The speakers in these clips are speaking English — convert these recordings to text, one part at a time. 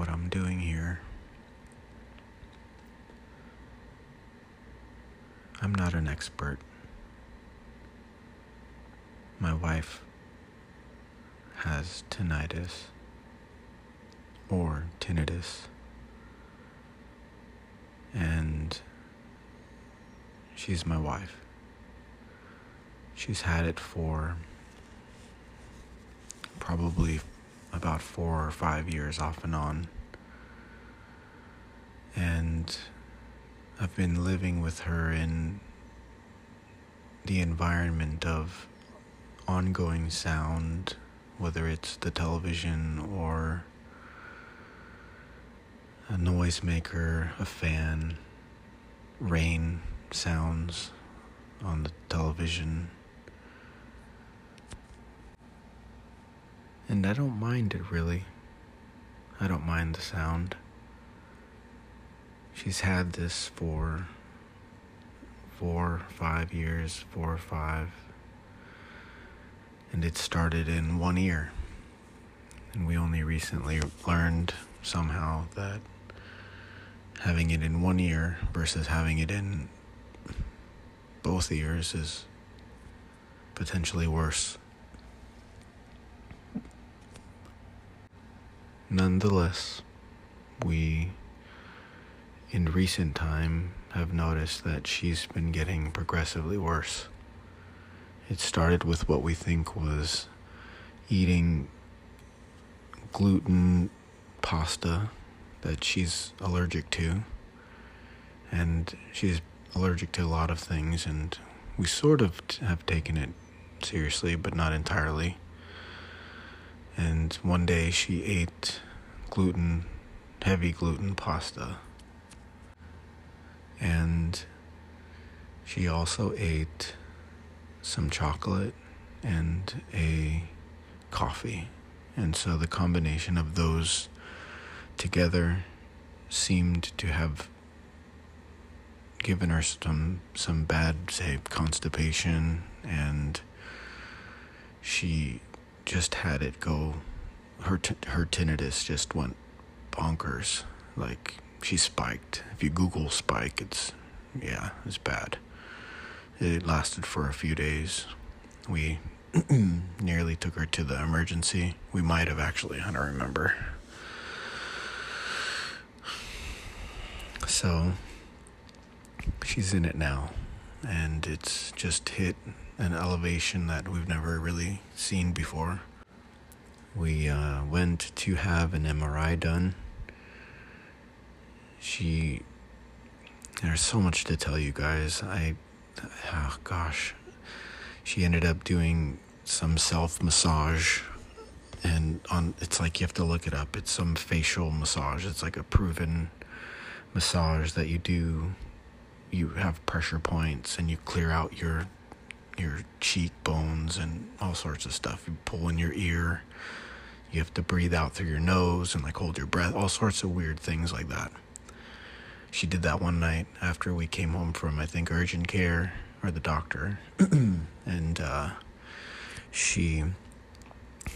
what I'm doing here. I'm not an expert. My wife has tinnitus or tinnitus, and she's my wife. She's had it for probably about four or five years off and on. And I've been living with her in the environment of ongoing sound, whether it's the television or a noisemaker, a fan, rain sounds on the television. And I don't mind it really. I don't mind the sound. She's had this for four, five years, four or five. And it started in one ear. And we only recently learned somehow that having it in one ear versus having it in both ears is potentially worse. Nonetheless, we in recent time have noticed that she's been getting progressively worse. It started with what we think was eating gluten pasta that she's allergic to. And she's allergic to a lot of things, and we sort of have taken it seriously, but not entirely. And one day she ate gluten, heavy gluten pasta. And she also ate some chocolate and a coffee. And so the combination of those together seemed to have given her some some bad say constipation and she just had it go her t- her tinnitus just went bonkers. Like she spiked. If you google spike it's yeah it's bad. It lasted for a few days. We nearly took her to the emergency. We might have actually i don't remember. So she's in it now, and it's just hit an elevation that we've never really seen before. We uh, went to have an MRI done. She, there's so much to tell you guys. I, oh gosh, she ended up doing some self massage and on it's like you have to look it up it's some facial massage it's like a proven massage that you do you have pressure points and you clear out your your cheekbones and all sorts of stuff. You pull in your ear. You have to breathe out through your nose and like hold your breath. All sorts of weird things like that. She did that one night after we came home from i think urgent care or the doctor. And uh, she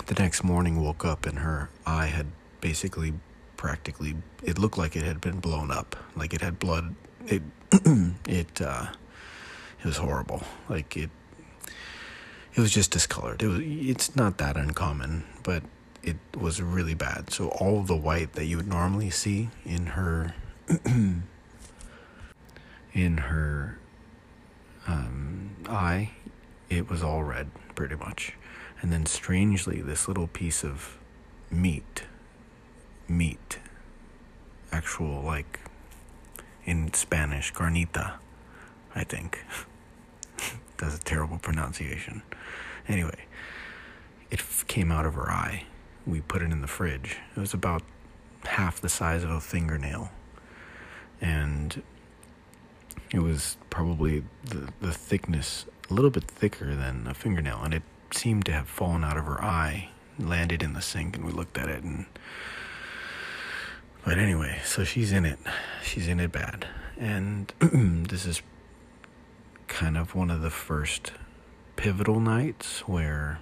the next morning woke up and her eye had basically practically it looked like it had been blown up. Like it had blood. It it uh it was horrible. Like it it was just discolored it was it's not that uncommon but it was really bad so all the white that you would normally see in her in her um, eye it was all red pretty much and then strangely this little piece of meat meat. Actual, like, in Spanish, carnita, I think. That's a terrible pronunciation. Anyway, it f- came out of her eye. We put it in the fridge. It was about half the size of a fingernail. And it was probably the, the thickness, a little bit thicker than a fingernail. And it seemed to have fallen out of her eye, landed in the sink, and we looked at it and but anyway, so she's in it. She's in it bad. And this is kind of one of the first pivotal nights where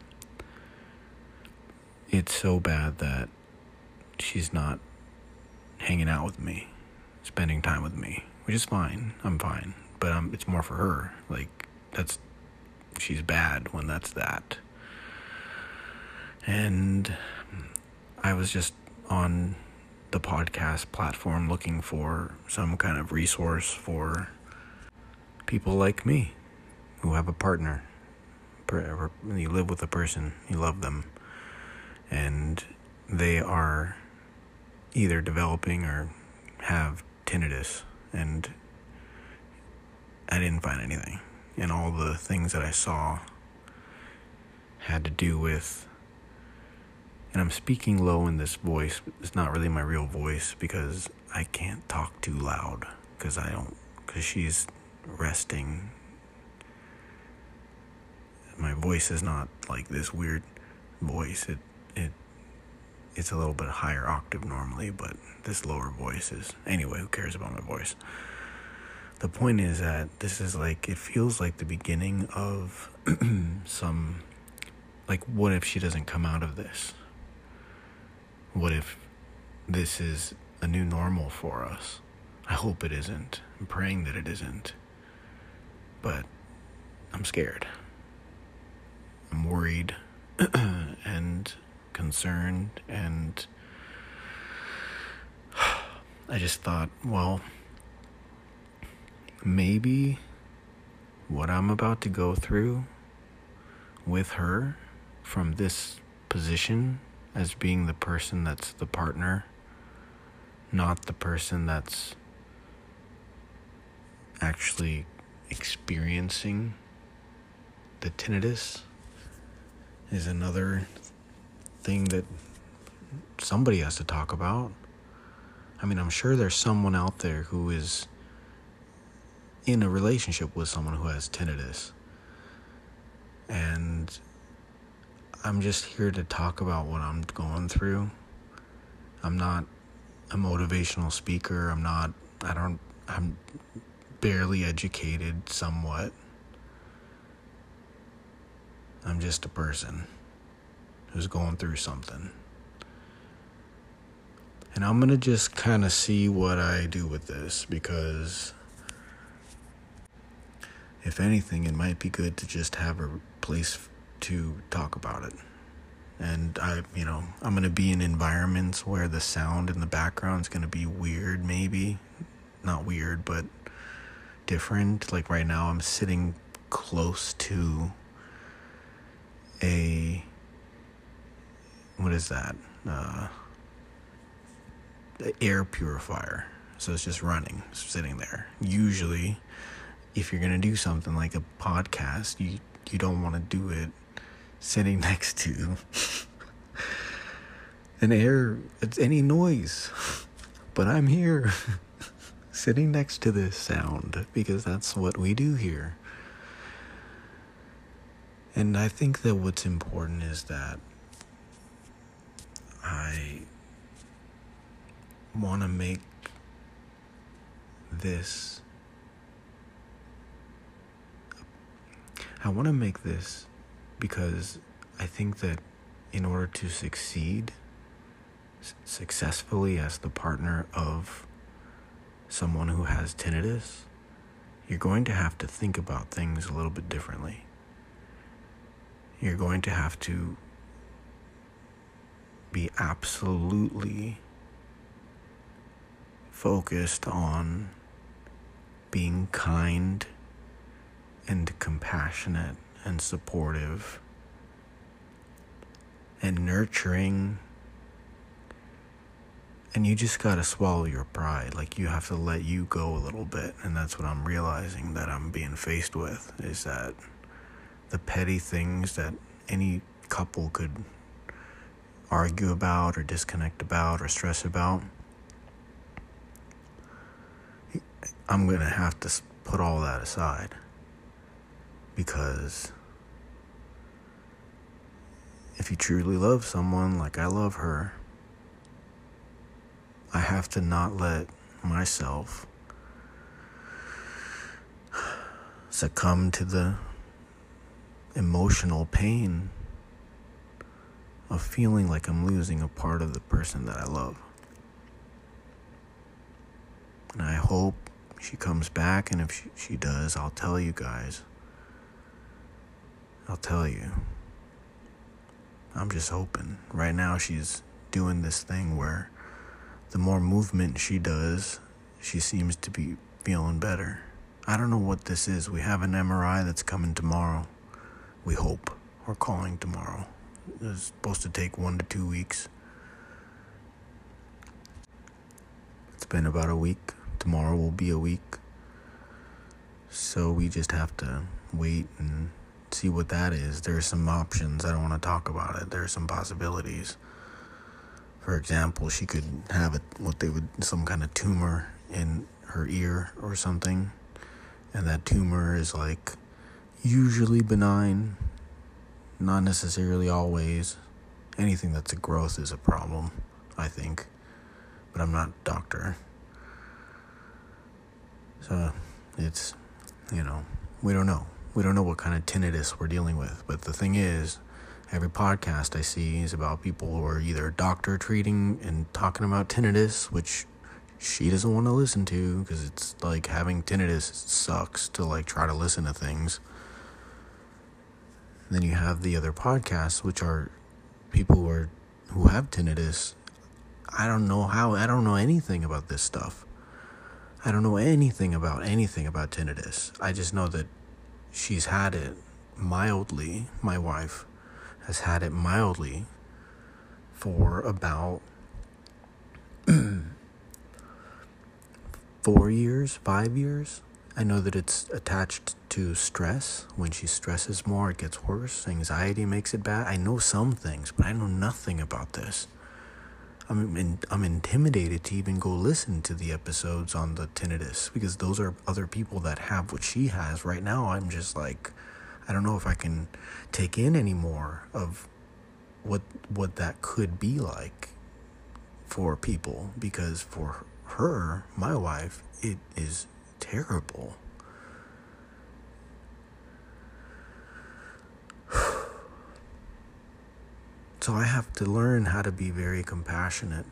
it's so bad that she's not hanging out with me, spending time with me, which is fine. I'm fine, but um, it's more for her. Like that's she's bad when that's that. And I was just on the podcast platform looking for some kind of resource for people like me who have a partner. You live with a person, you love them, and they are either developing or have tinnitus. And I didn't find anything. And all the things that I saw had to do with and I'm speaking low in this voice. It's not really my real voice because I can't talk too loud because I don't, because she's resting. My voice is not like this weird voice. It, it, it's a little bit higher octave normally, but this lower voice is, anyway, who cares about my voice? The point is that this is like, it feels like the beginning of some, like, what if she doesn't come out of this? What if this is a new normal for us? I hope it isn't. I'm praying that it isn't. But I'm scared. I'm worried and concerned and I just thought, well, maybe what I'm about to go through with her from this position as being the person that's the partner, not the person that's actually experiencing the tinnitus is another thing that somebody has to talk about. I mean, I'm sure there's someone out there who is in a relationship with someone who has tinnitus. And I'm just here to talk about what I'm going through. I'm not a motivational speaker. I'm not, I don't, I'm barely educated somewhat. I'm just a person who's going through something. And I'm going to just kind of see what I do with this because if anything, it might be good to just have a place to talk about it. And I, you know, I'm going to be in environments where the sound in the background is going to be weird, maybe. Not weird, but different. Like right now, I'm sitting close to a. What is that? Uh, air purifier. So it's just running, sitting there. Usually, if you're to do something like a podcast, you, you don't want to do it sitting next to an air, it's any noise. But I'm here sitting next to this sound because that's what we do here. And I think that what's important is that I want to make this. I want to make this because I think that in order to succeed successfully as the partner of someone who has tinnitus, you're going to have to think about things a little bit differently. You're going to have to be absolutely focused on being kind and compassionate and supportive and nurturing. And you just gotta swallow your pride. Like you have to let you go a little bit. And that's what I'm realizing that I'm being faced with is that the petty things that any couple could argue about or disconnect about or stress about. I'm gonna have to put all that aside because if you truly love someone like I love her, I have to not let myself succumb to the emotional pain of feeling like I'm losing a part of the person that I love. And I hope she comes back, and if she, she does, I'll tell you guys. I'll tell you. I'm just hoping. Right now, she's doing this thing where the more movement she does, she seems to be feeling better. I don't know what this is. We have an MRI that's coming tomorrow. We hope. We're calling tomorrow. It's supposed to take one to two weeks. It's been about a week. Tomorrow will be a week. So we just have to wait and see what that is. There's some options. I don't want to talk about it. There are some possibilities. For example, she could have a, what they would some kind of tumor in her ear or something, and that tumor is like usually benign, not necessarily always. Anything that's a growth is a problem, I think, but I'm not a doctor. So it's, you know, we don't know. We don't know what kind of tinnitus we're dealing with. But the thing is, every podcast I see is about people who are either a doctor treating and talking about tinnitus, which she doesn't want to listen to because it's like having tinnitus sucks to like try to listen to things. And then you have the other podcasts, which are people who are who have tinnitus. I don't know how. I don't know anything about this stuff. I don't know anything about anything about tinnitus. I just know that she's had it mildly. My wife has had it mildly for about four years, five years. I know that it's attached to stress. When she stresses more, it gets worse. Anxiety makes it bad. I know some things, but I know nothing about this. I'm in, I'm intimidated to even go listen to the episodes on the tinnitus because those are other people that have what she has right now. I'm just like, I don't know if I can take in any more of what what that could be like for people because for her, my wife, it is terrible. So I have to learn how to be very compassionate.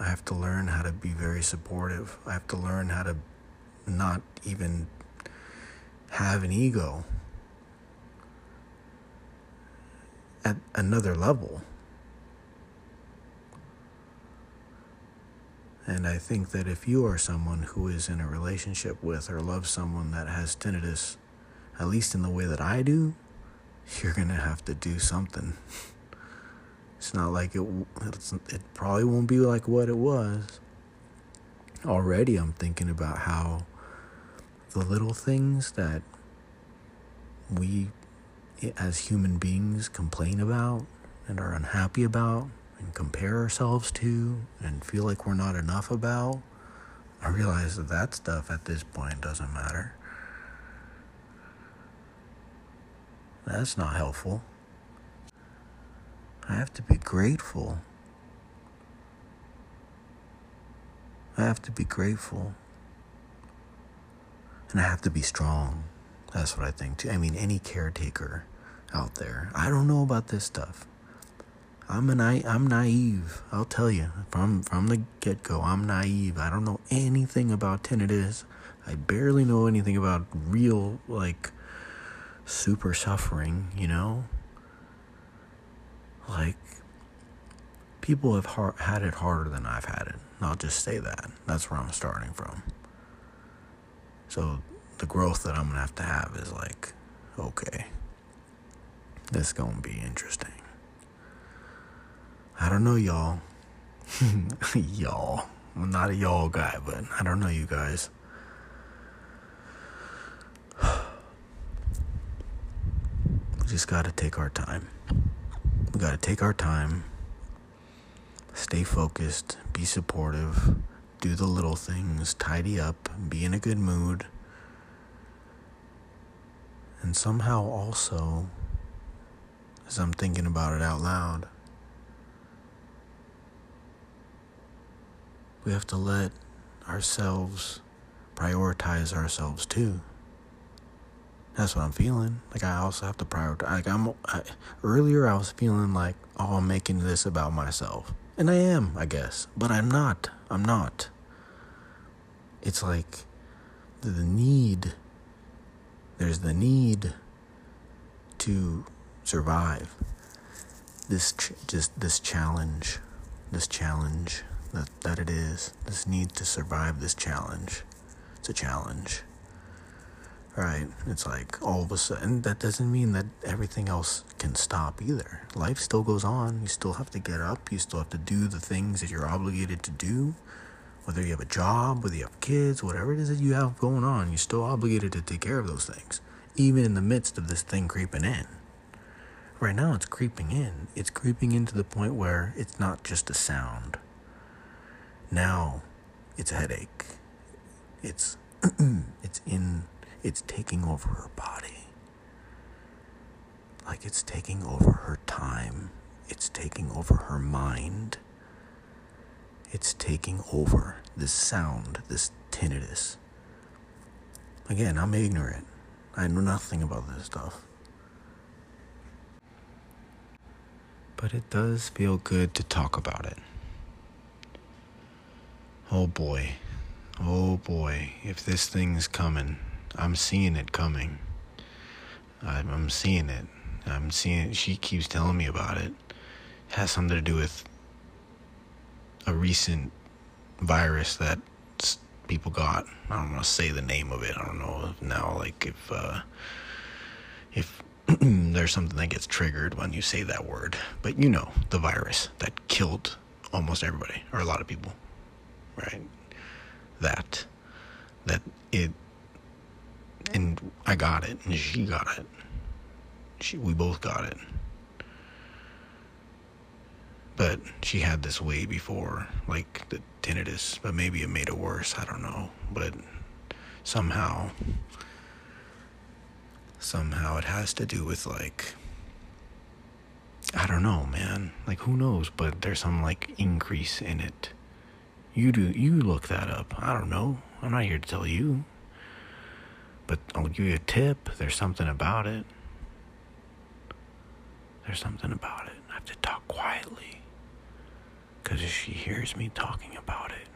I have to learn how to be very supportive. I have to learn how to not even have an ego at another level. And I think that if you are someone who is in a relationship with or loves someone that has tinnitus, at least in the way that I do, you're going to have to do something. It's not like it. it probably won't be like what it was. Already, I'm thinking about how the little things that we, as human beings, complain about and are unhappy about and compare ourselves to and feel like we're not enough about. I realize that that stuff at this point doesn't matter. That's not helpful. I have to be grateful. I have to be grateful. And I have to be strong. That's what I think too. I mean, any caretaker out there. I don't know about this stuff. I'm a na- I'm naive. I'll tell you from from the get go. I'm naive. I don't know anything about tinnitus. I barely know anything about real like super suffering. You know, like, people have hard, had it harder than I've had it. I'll just say that. That's where I'm starting from. So, the growth that I'm to have to have is like, okay, this is going to be interesting. I don't know, y'all. y'all. I'm not a y'all guy, but I don't know you guys. we just got to take our time. We got to take our time, stay focused, be supportive, do the little things, tidy up, be in a good mood. And somehow also, as I'm thinking about it out loud, we have to let ourselves prioritize ourselves too. That's what I'm feeling. Like I also have to prioritize. Like I'm I, earlier, I was feeling like, oh, I'm making this about myself, and I am, I guess, but I'm not. I'm not. it's like the, the need, there's the need to survive. This ch- just this challenge this challenge that, that it is this need to survive this challenge it's a challenge. Right? It's like all of a sudden that doesn't mean that everything else can stop either. Life still goes on. You still have to get up. You still have to do the things that you're obligated to do. Whether you have a job whether you have kids whatever it is that you have going on you're still obligated to take care of those things even in the midst of this thing creeping in right now it's creeping in. It's creeping into the point where it's not just a sound. Now it's a headache. It's it's in it's taking over her body. Like it's taking over her time. It's taking over her mind. It's taking over this sound this tinnitus. Again i'm ignorant. I know nothing about this stuff but it does feel good to talk about it oh boy oh boy if this thing's coming I'm seeing it coming. I'm, seeing it. I'm seeing it. She keeps telling me about it. It has something to do with a recent virus that people got. I don't want to say the name of it. I don't know now, like if uh, if there's something that gets triggered when you say that word, but you know the virus that killed almost everybody or a lot of people, right? That that it and I got it, and she got it. She, we both got it. But she had this way before, like the tinnitus, but maybe it made it worse. I don't know. But somehow, somehow it has to do with like, I don't know, man. Like, who knows? But there's some like increase in it. You do, you look that up. I don't know. I'm not here to tell you. But I'll give you a tip. There's something about it. There's something about it. I have to talk quietly. Because if she hears me talking about it,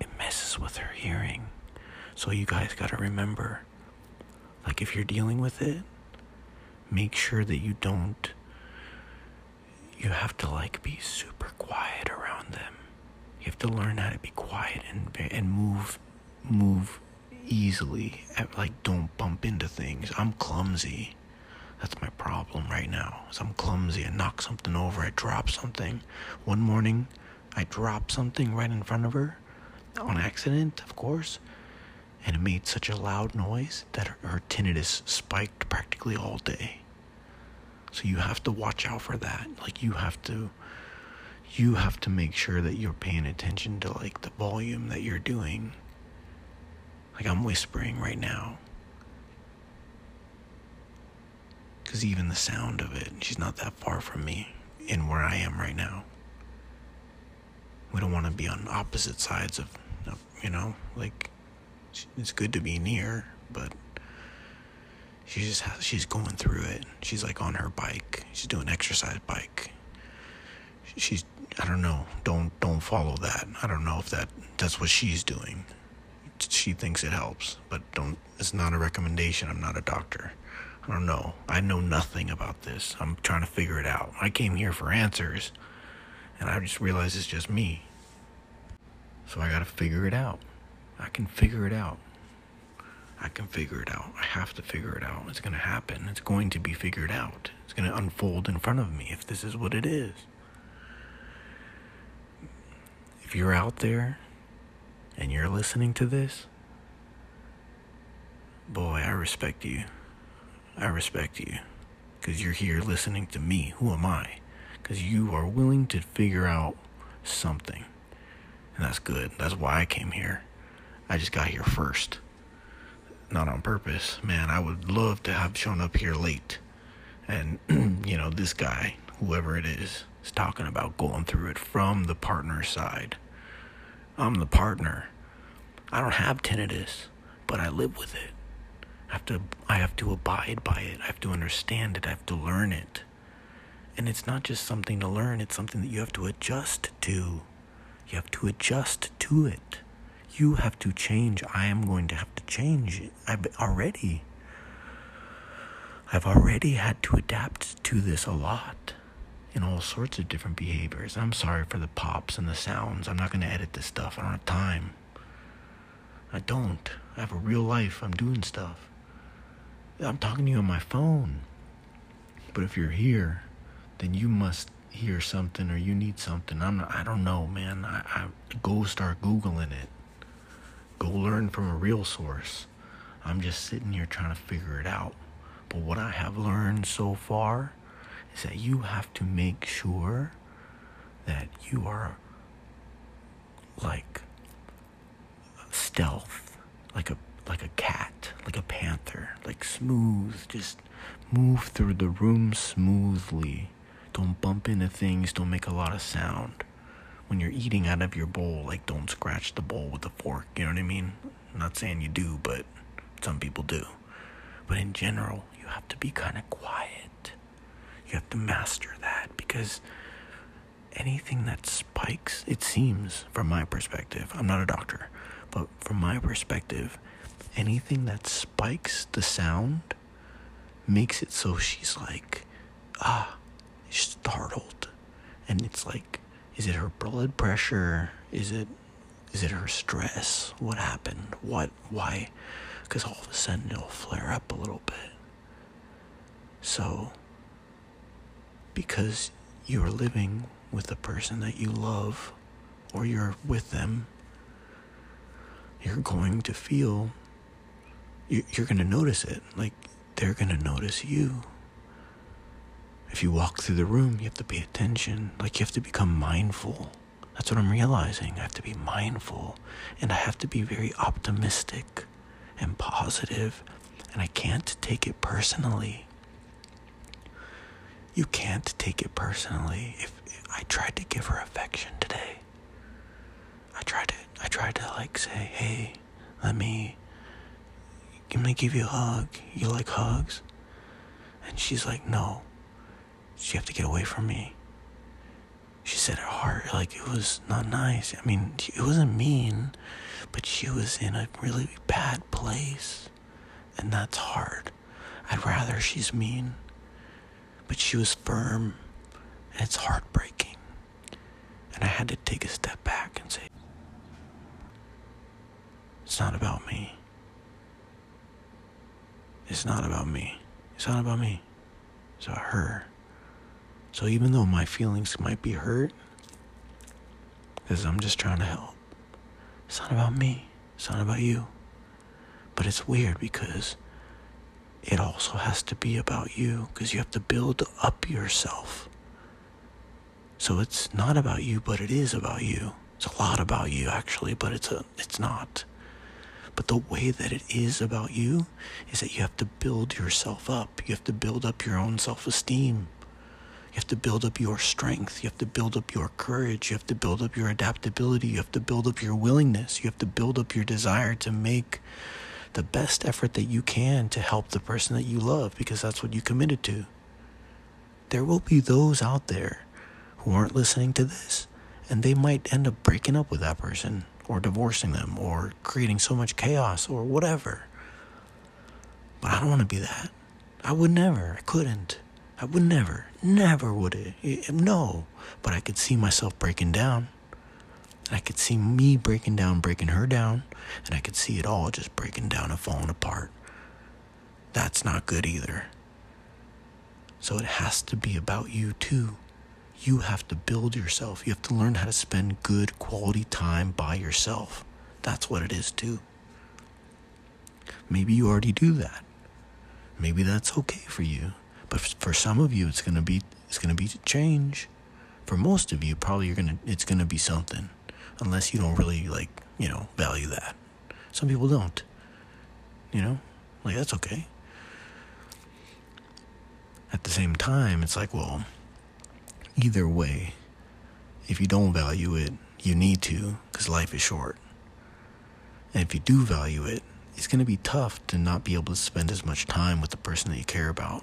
it messes with her hearing. So you guys got to remember like, if you're dealing with it, make sure that you don't. You have to, like, be super quiet around them. You have to learn how to be quiet and, and move, move easily. Like, don't bump into things. I'm clumsy. That's my problem right now. Is I'm clumsy. I knock something over. I drop something. One morning, I dropped something right in front of her, on accident, of course, and it made such a loud noise that her, her tinnitus spiked practically all day. So you have to watch out for that. Like you have to you have to make sure that you're paying attention to like the volume that you're doing like I'm whispering right now. Because even the sound of it, she's not that far from me in where I am right now. We don't want to be on opposite sides of, you know, like it's good to be near, but she just has, she's going through it. She's like on her bike. She's doing exercise bike. She's I don't know. Don't don't follow that. I don't know if that that's what she's doing she thinks it helps, but don't. It's not a recommendation. I'm not a doctor. I don't know. I know nothing about this. I'm trying to figure it out. I came here for answers, and I just realized it's just me. So I got to figure it out. I can figure it out. I can figure it out. I have to figure it out. It's going to happen. It's going to be figured out. It's going to unfold in front of me if this is what it is. If you're out there and you're listening to this, boy, I respect you. I respect you. Because you're here listening to me. Who am I? Because you are willing to figure out something. And that's good. That's why I came here. I just got here first. Not on purpose. Man, I would love to have shown up here late. And, you know, this guy, whoever it is, is talking about going through it from the partner side. I'm the partner. I don't have tinnitus, but I live with it. I have to I have to abide by it. I have to understand it. I have to learn it. And it's not just something to learn, it's something that you have to adjust to. You have to adjust to it. You have to change. I am going to have to change. I've already. I've already had to adapt to this a lot in all sorts of different behaviors. I'm sorry for the pops and the sounds. I'm not going to edit this stuff. I don't have time. I don't. I have a real life. I'm doing stuff. I'm talking to you on my phone. But if you're here, then you must hear something or you need something. I'm not, I don't know, man. I, I go start googling it. Go learn from a real source. I'm just sitting here trying to figure it out. But what I have learned so far is that you have to make sure that you are like stealth, like a like a cat, like a panther, like smooth, just move through the room smoothly. Don't bump into things, don't make a lot of sound. When you're eating out of your bowl, like don't scratch the bowl with a fork, you know what I mean? I'm not saying you do, but some people do. But in general, you have to be kind of quiet. You have to master that because anything that spikes, it seems, from my perspective, I'm not a doctor, but from my perspective, anything that spikes the sound makes it so she's like, ah, startled. And it's like, is it her blood pressure? Is it is it her stress? What happened? What why? Because all of a sudden it'll flare up a little bit. So because you're living with the person that you love or you're with them, you're going to feel you're going to notice it. Like they're going to notice you. If you walk through the room, you have to pay attention. Like you have to become mindful. That's what I'm realizing. I have to be mindful and I have to be very optimistic and positive, and I can't take it personally. You can't take it personally. If, I tried to give her affection today, I tried to I tried to like say, "Hey, let me let me give you a hug. You like hugs?" And she's like, "No." You have to get away from me. She said it heart, like it was not nice. I mean, it wasn't mean, but she was in a really bad place. And that's hard. I'd rather she's mean, but she was firm, and it's heartbreaking. And I had to take a step back and say, It's not about me. It's not about me. It's not about me. It's about her. So even though my feelings might be hurt, because I'm just trying to help, it's not about me. It's not about you. But it's weird because it also has to be about you because you have to build up yourself. So it's not about you, but it is about you. It's a lot about you actually, but it's a it's not. But the way that it is about you is that you have to build yourself up. You have to build up your own self-esteem. You have to build up your strength. You have to build up your courage. You have to build up your adaptability. You have to build up your willingness. You have to build up your desire to make the best effort that you can to help the person that you love because that's what you committed to. There will be those out there who aren't listening to this and they might end up breaking up with that person or divorcing them or creating so much chaos or whatever. But I don't want to be that. I would never. I couldn't. I would never, never would it. No. But I could see myself breaking down. I could see me breaking down, breaking her down, and I could see it all just breaking down and falling apart. That's not good either. So it has to be about you too. You have to build yourself. You have to learn how to spend good quality time by yourself. That's what it is too. Maybe you already do that. Maybe that's okay for you. But for some of you, it's gonna be it's gonna be change. For most of you, probably you're gonna it's gonna be something, unless you don't really like you know value that. Some people don't. You know, like that's okay. At the same time, it's like well, either way, if you don't value it, you need to because life is short. And if you do value it, it's going to be tough to not be able to spend as much time with the person that you care about.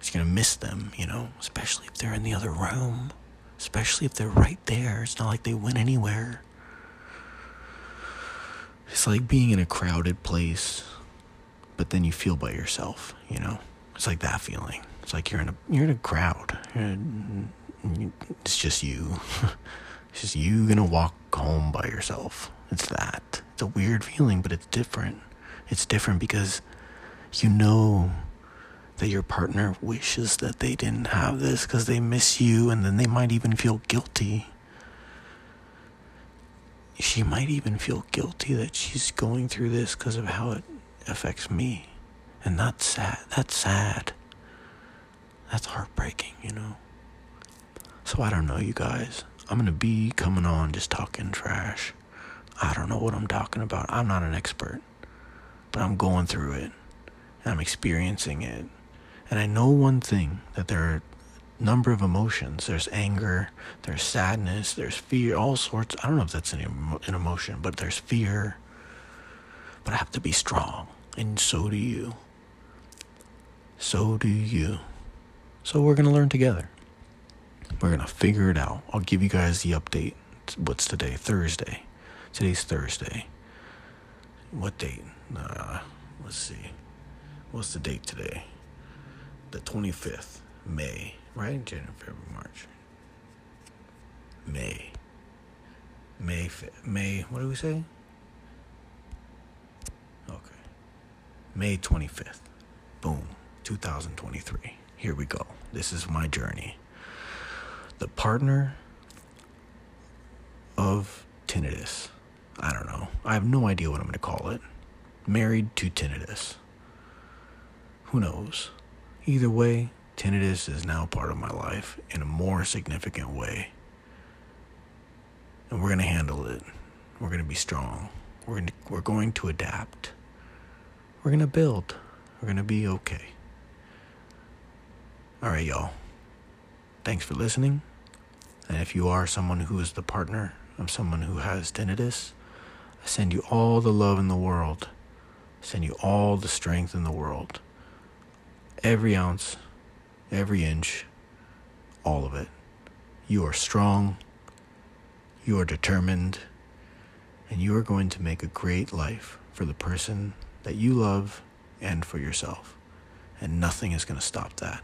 He's gonna miss them, you know, especially if they're in the other room, especially if they're right there. It's not like they went anywhere. It's like being in a crowded place, but then you feel by yourself, you know? It's like that feeling. It's like you're in a you're in a crowd. It's just you. it's just you gonna walk home by yourself. It's that. It's a weird feeling, but it's different. It's different because you know that your partner wishes that they didn't have this because they miss you, and then they might even feel guilty. She might even feel guilty that she's going through this because of how it affects me. And that's sad. That's sad. That's heartbreaking, you know? So I don't know, you guys. I'm going to be coming on just talking trash. I don't know what I'm talking about. I'm not an expert, but I'm going through it and I'm experiencing it. And I know one thing that there are a number of emotions. There's anger, there's sadness, there's fear, all sorts. I don't know if that's an, an emotion, but there's fear. But I have to be strong, and so do you. So do you. So we're going to learn together. We're going to figure it out. I'll give you guys the update. What's today? Thursday. Today's Thursday. What date? Uh, let's see. What's the date today? The 25th, May, right? January, February, March. May. May, May, what do we say? Okay. May 25th. Boom. 2023. Here we go. This is my journey. The partner of tinnitus. I don't know. I have no idea what I'm going to call it. Married to tinnitus. Who knows? Either way, tinnitus is now part of my life in a more significant way. And we're going to handle it. We're going to be strong. We're going to, we're going to adapt. We're going to build. We're going to be okay. All right, y'all. Thanks for listening. And if you are someone who is the partner of someone who has tinnitus, I send you all the love in the world. I send you all the strength in the world every ounce, every inch, all of it. You are strong, you are determined, and you are going to make a great life for the person that you love and for yourself. And nothing is going to stop that.